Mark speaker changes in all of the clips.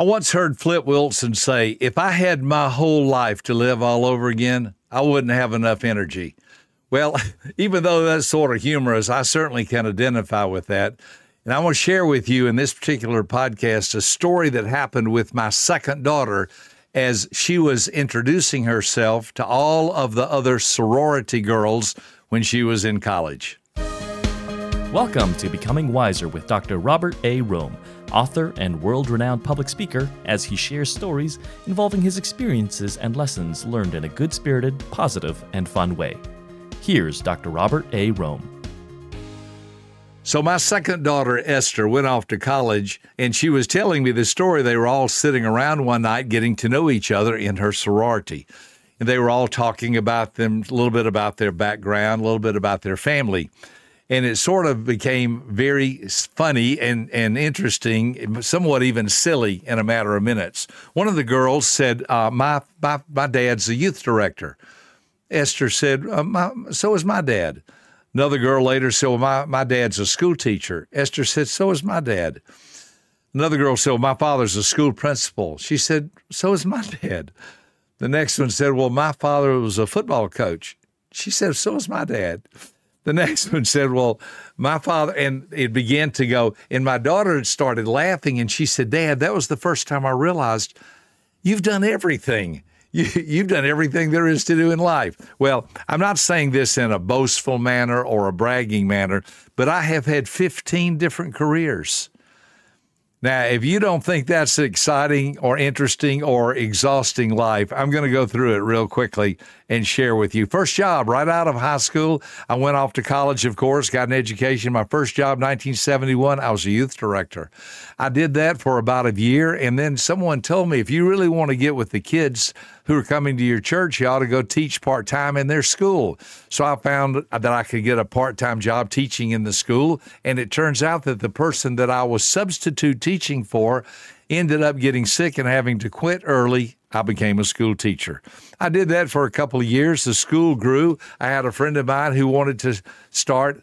Speaker 1: I once heard Flip Wilson say, If I had my whole life to live all over again, I wouldn't have enough energy. Well, even though that's sort of humorous, I certainly can identify with that. And I want to share with you in this particular podcast a story that happened with my second daughter as she was introducing herself to all of the other sorority girls when she was in college.
Speaker 2: Welcome to Becoming Wiser with Dr. Robert A. Rohm, author and world renowned public speaker, as he shares stories involving his experiences and lessons learned in a good spirited, positive, and fun way. Here's Dr. Robert A. Rohm.
Speaker 1: So, my second daughter, Esther, went off to college, and she was telling me the story. They were all sitting around one night getting to know each other in her sorority. And they were all talking about them, a little bit about their background, a little bit about their family and it sort of became very funny and, and interesting, somewhat even silly in a matter of minutes. One of the girls said, uh, my, my, my dad's a youth director. Esther said, uh, my, so is my dad. Another girl later said, well, my, my dad's a school teacher. Esther said, so is my dad. Another girl said, well, my father's a school principal. She said, so is my dad. The next one said, well, my father was a football coach. She said, so is my dad. The next one said, Well, my father, and it began to go. And my daughter had started laughing, and she said, Dad, that was the first time I realized you've done everything. You, you've done everything there is to do in life. Well, I'm not saying this in a boastful manner or a bragging manner, but I have had 15 different careers. Now, if you don't think that's exciting or interesting or exhausting life, I'm going to go through it real quickly and share with you. First job right out of high school, I went off to college, of course, got an education. My first job, 1971, I was a youth director. I did that for about a year, and then someone told me if you really want to get with the kids, who are coming to your church, you ought to go teach part time in their school. So I found that I could get a part time job teaching in the school. And it turns out that the person that I was substitute teaching for ended up getting sick and having to quit early. I became a school teacher. I did that for a couple of years. The school grew. I had a friend of mine who wanted to start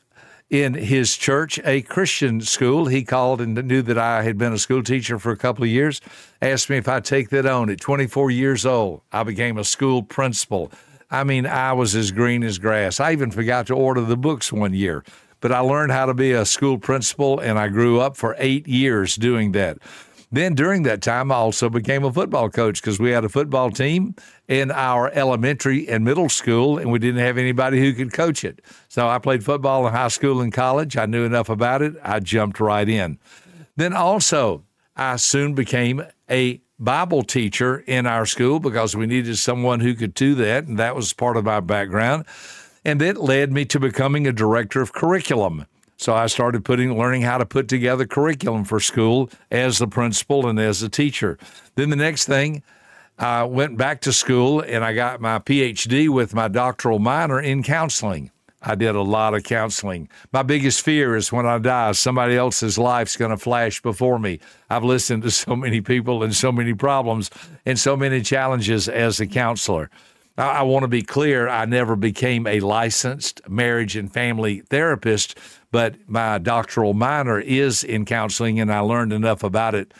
Speaker 1: in his church, a Christian school. He called and knew that I had been a school teacher for a couple of years, asked me if I'd take that on. At 24 years old, I became a school principal. I mean, I was as green as grass. I even forgot to order the books one year, but I learned how to be a school principal and I grew up for eight years doing that. Then during that time, I also became a football coach because we had a football team in our elementary and middle school, and we didn't have anybody who could coach it. So I played football in high school and college. I knew enough about it. I jumped right in. Then also, I soon became a Bible teacher in our school because we needed someone who could do that, and that was part of my background. And that led me to becoming a director of curriculum. So I started putting learning how to put together curriculum for school as the principal and as a teacher. Then the next thing, I went back to school and I got my PhD with my doctoral minor in counseling. I did a lot of counseling. My biggest fear is when I die, somebody else's life's going to flash before me. I've listened to so many people and so many problems and so many challenges as a counselor. I, I want to be clear I never became a licensed marriage and family therapist, but my doctoral minor is in counseling, and I learned enough about it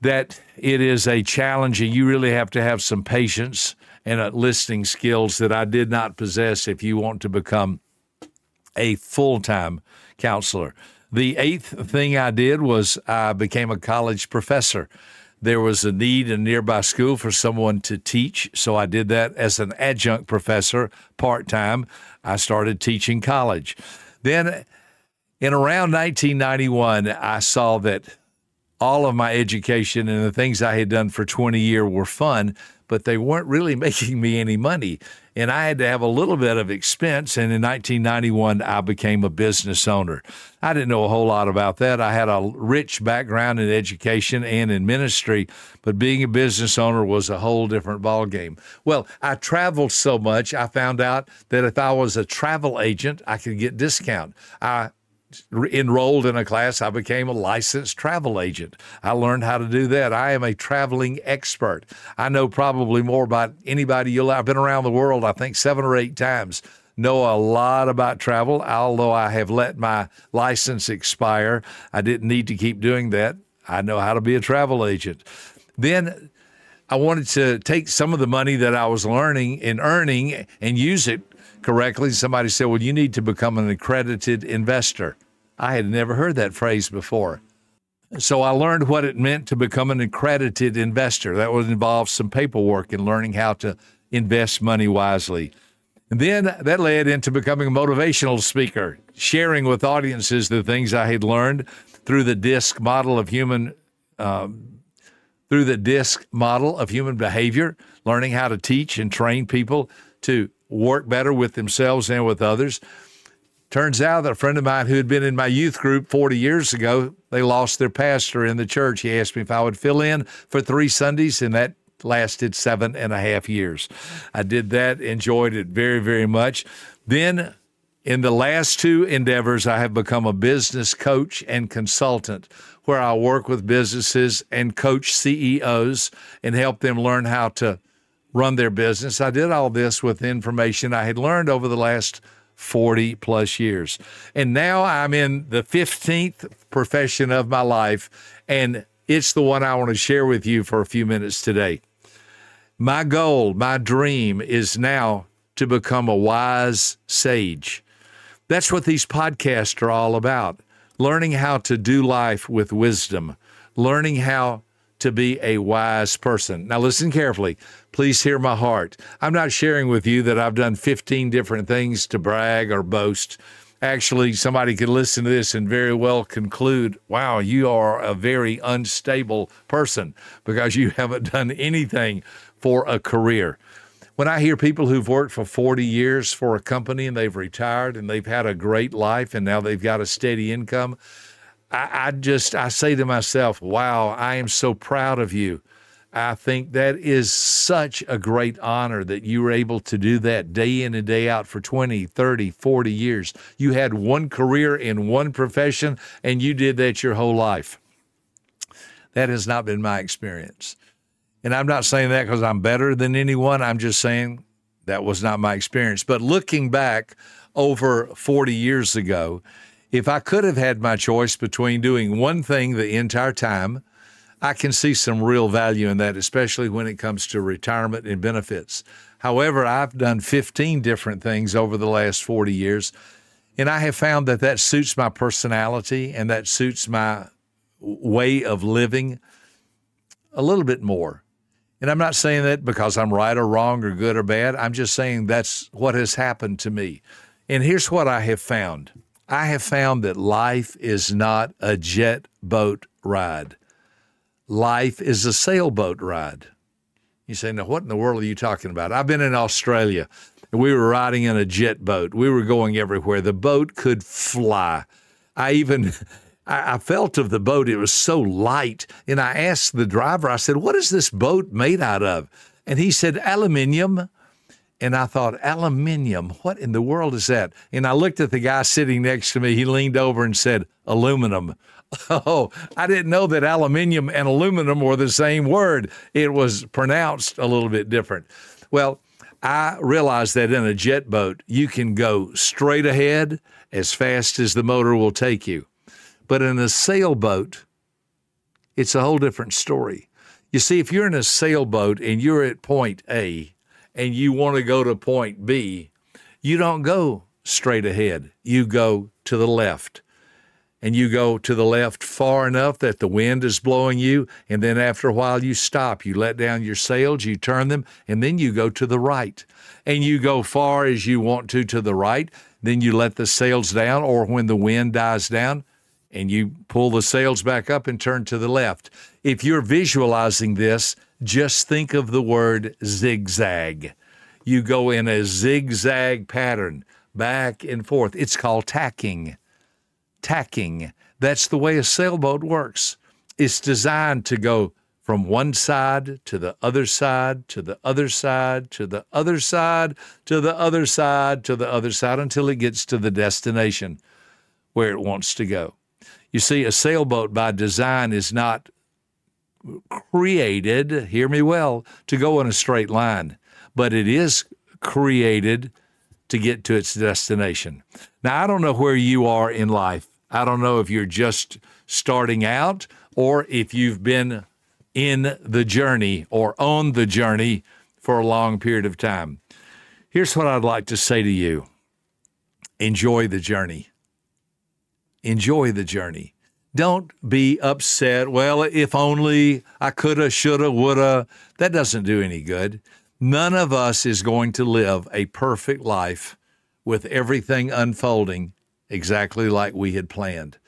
Speaker 1: that it is a challenge, and you really have to have some patience and listening skills that I did not possess if you want to become a full time counselor. The eighth thing I did was I became a college professor. There was a need in a nearby school for someone to teach, so I did that as an adjunct professor part time. I started teaching college. Then in around 1991, I saw that all of my education and the things I had done for 20 years were fun, but they weren't really making me any money. And I had to have a little bit of expense. And in 1991, I became a business owner. I didn't know a whole lot about that. I had a rich background in education and in ministry, but being a business owner was a whole different ballgame. Well, I traveled so much, I found out that if I was a travel agent, I could get discount. I enrolled in a class, I became a licensed travel agent. I learned how to do that. I am a traveling expert. I know probably more about anybody you'll. I've been around the world, I think, seven or eight times. Know a lot about travel, although I have let my license expire. I didn't need to keep doing that. I know how to be a travel agent. Then I wanted to take some of the money that I was learning and earning and use it correctly. Somebody said, Well, you need to become an accredited investor. I had never heard that phrase before. So I learned what it meant to become an accredited investor. That would involve some paperwork and learning how to invest money wisely. And then that led into becoming a motivational speaker, sharing with audiences the things I had learned through the DISC model of human um, through the DISC model of human behavior, learning how to teach and train people to work better with themselves and with others. Turns out that a friend of mine who had been in my youth group 40 years ago, they lost their pastor in the church. He asked me if I would fill in for three Sundays, and that lasted seven and a half years. I did that, enjoyed it very, very much. Then, in the last two endeavors, I have become a business coach and consultant where I work with businesses and coach CEOs and help them learn how to run their business. I did all this with information I had learned over the last 40 plus years. And now I'm in the 15th profession of my life, and it's the one I want to share with you for a few minutes today. My goal, my dream is now to become a wise sage. That's what these podcasts are all about learning how to do life with wisdom, learning how to be a wise person. Now, listen carefully. Please hear my heart. I'm not sharing with you that I've done 15 different things to brag or boast. Actually, somebody could listen to this and very well conclude, wow, you are a very unstable person because you haven't done anything for a career. When I hear people who've worked for 40 years for a company and they've retired and they've had a great life and now they've got a steady income, I, I just I say to myself, wow, I am so proud of you. I think that is such a great honor that you were able to do that day in and day out for 20, 30, 40 years. You had one career in one profession and you did that your whole life. That has not been my experience. And I'm not saying that because I'm better than anyone. I'm just saying that was not my experience. But looking back over 40 years ago, if I could have had my choice between doing one thing the entire time, I can see some real value in that, especially when it comes to retirement and benefits. However, I've done 15 different things over the last 40 years, and I have found that that suits my personality and that suits my way of living a little bit more. And I'm not saying that because I'm right or wrong or good or bad. I'm just saying that's what has happened to me. And here's what I have found I have found that life is not a jet boat ride, life is a sailboat ride. You say, now what in the world are you talking about? I've been in Australia we were riding in a jet boat. We were going everywhere. The boat could fly. I even. I, felt of the boat. It was so light. And I asked the driver, I said, What is this boat made out of? And he said, Aluminium. And I thought, aluminium, what in the world is that? And I looked at the guy sitting next to me. He leaned over and said, aluminum. Oh, I didn't know that aluminium and aluminum were the same word. It was pronounced a little bit different. Well, I realized that in a jet boat, you can go straight ahead as fast as the motor will take you. But in a sailboat, it's a whole different story. You see, if you're in a sailboat and you're at point A and you want to go to point B, you don't go straight ahead. You go to the left. And you go to the left far enough that the wind is blowing you. And then after a while, you stop. You let down your sails, you turn them, and then you go to the right. And you go far as you want to to the right. Then you let the sails down, or when the wind dies down, and you pull the sails back up and turn to the left. If you're visualizing this, just think of the word zigzag. You go in a zigzag pattern back and forth. It's called tacking. Tacking. That's the way a sailboat works. It's designed to go from one side to the other side, to the other side, to the other side, to the other side, to the other side until it gets to the destination where it wants to go. You see, a sailboat by design is not created, hear me well, to go in a straight line, but it is created to get to its destination. Now, I don't know where you are in life. I don't know if you're just starting out or if you've been in the journey or on the journey for a long period of time. Here's what I'd like to say to you enjoy the journey. Enjoy the journey. Don't be upset. Well, if only I coulda, shoulda, woulda. That doesn't do any good. None of us is going to live a perfect life with everything unfolding exactly like we had planned.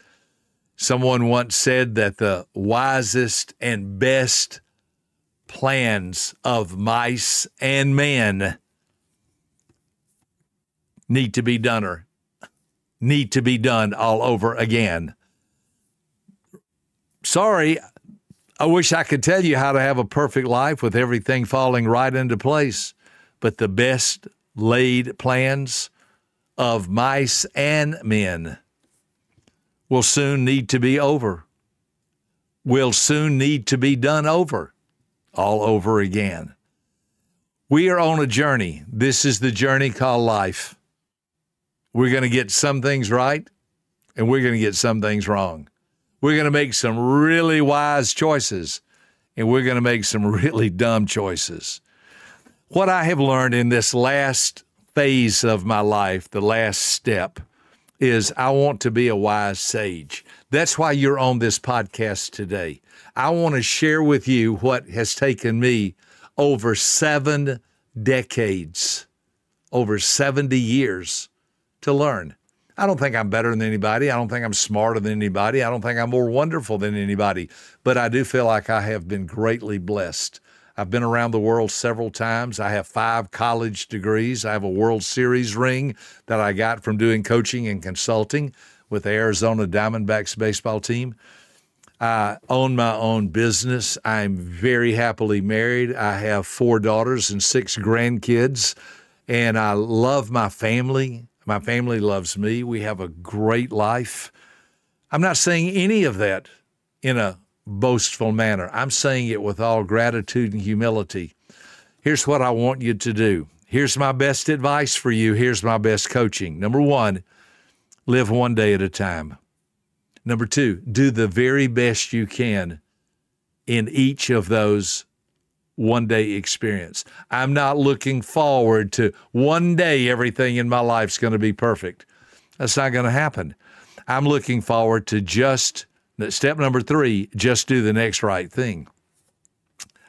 Speaker 1: Someone once said that the wisest and best plans of mice and men need to be done need to be done all over again. Sorry, I wish I could tell you how to have a perfect life with everything falling right into place, but the best laid plans of mice and men will soon need to be over, will soon need to be done over, all over again. We are on a journey. This is the journey called life. We're going to get some things right and we're going to get some things wrong. We're going to make some really wise choices and we're going to make some really dumb choices. What I have learned in this last phase of my life, the last step, is I want to be a wise sage. That's why you're on this podcast today. I want to share with you what has taken me over seven decades, over 70 years to learn. I don't think I'm better than anybody. I don't think I'm smarter than anybody. I don't think I'm more wonderful than anybody. But I do feel like I have been greatly blessed. I've been around the world several times. I have five college degrees. I have a World Series ring that I got from doing coaching and consulting with the Arizona Diamondbacks baseball team. I own my own business. I'm very happily married. I have four daughters and six grandkids, and I love my family. My family loves me. We have a great life. I'm not saying any of that in a boastful manner. I'm saying it with all gratitude and humility. Here's what I want you to do. Here's my best advice for you. Here's my best coaching. Number one, live one day at a time. Number two, do the very best you can in each of those one day experience. I'm not looking forward to one day everything in my life's going to be perfect. That's not going to happen. I'm looking forward to just step number three, just do the next right thing.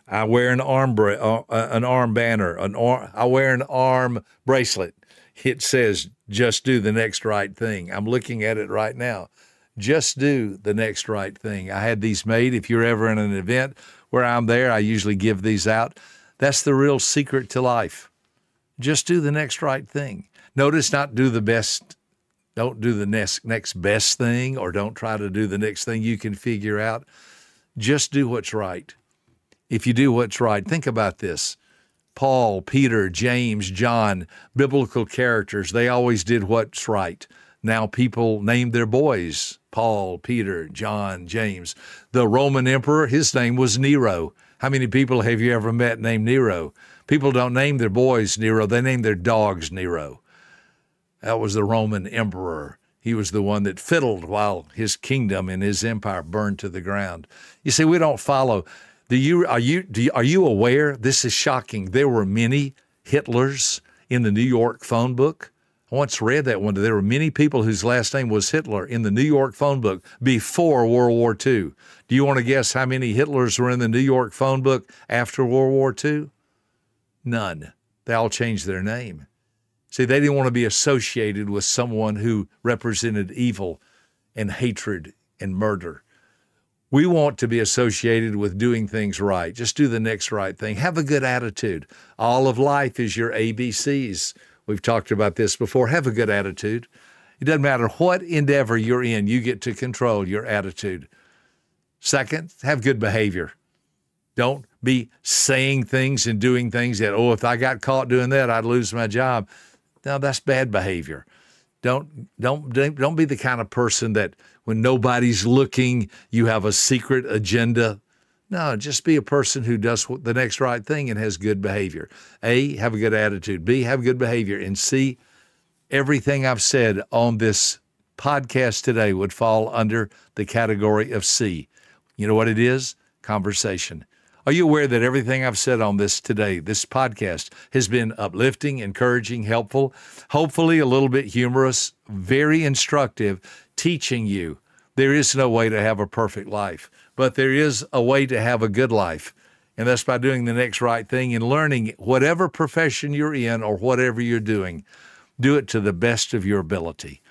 Speaker 1: I wear an arm bra- uh, uh, an arm banner, an ar- I wear an arm bracelet. It says just do the next right thing. I'm looking at it right now. Just do the next right thing. I had these made. If you're ever in an event where I'm there, I usually give these out. That's the real secret to life. Just do the next right thing. Notice not do the best, don't do the next, next best thing, or don't try to do the next thing you can figure out. Just do what's right. If you do what's right, think about this. Paul, Peter, James, John, biblical characters, they always did what's right. Now people name their boys Paul, Peter, John, James. The Roman emperor, his name was Nero. How many people have you ever met named Nero? People don't name their boys Nero, they name their dogs Nero. That was the Roman emperor. He was the one that fiddled while his kingdom and his empire burned to the ground. You see, we don't follow. Do you are you, do you are you aware? This is shocking. There were many Hitlers in the New York phone book. Once read that one. There were many people whose last name was Hitler in the New York phone book before World War II. Do you want to guess how many Hitlers were in the New York phone book after World War II? None. They all changed their name. See, they didn't want to be associated with someone who represented evil and hatred and murder. We want to be associated with doing things right. Just do the next right thing. Have a good attitude. All of life is your ABCs. We've talked about this before. Have a good attitude. It doesn't matter what endeavor you're in, you get to control your attitude. Second, have good behavior. Don't be saying things and doing things that, oh, if I got caught doing that, I'd lose my job. Now that's bad behavior. Don't don't don't be the kind of person that when nobody's looking, you have a secret agenda no, just be a person who does the next right thing and has good behavior. A, have a good attitude. B, have good behavior. And C, everything I've said on this podcast today would fall under the category of C. You know what it is? Conversation. Are you aware that everything I've said on this today, this podcast, has been uplifting, encouraging, helpful, hopefully a little bit humorous, very instructive, teaching you there is no way to have a perfect life, but there is a way to have a good life. And that's by doing the next right thing and learning whatever profession you're in or whatever you're doing, do it to the best of your ability.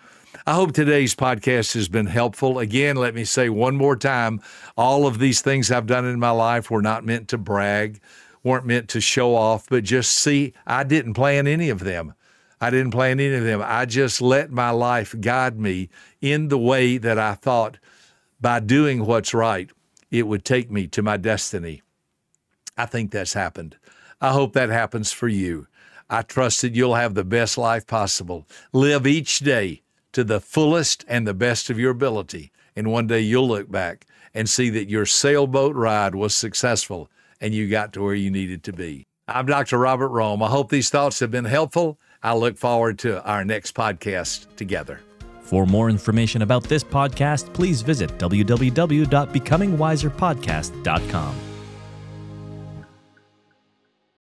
Speaker 1: I hope today's podcast has been helpful. Again, let me say one more time all of these things I've done in my life were not meant to brag, weren't meant to show off, but just see, I didn't plan any of them. I didn't plan any of them. I just let my life guide me in the way that I thought by doing what's right, it would take me to my destiny. I think that's happened. I hope that happens for you. I trust that you'll have the best life possible. Live each day to the fullest and the best of your ability. And one day you'll look back and see that your sailboat ride was successful and you got to where you needed to be. I'm Dr. Robert Rohm. I hope these thoughts have been helpful. I look forward to our next podcast together.
Speaker 2: For more information about this podcast, please visit www.becomingwiserpodcast.com.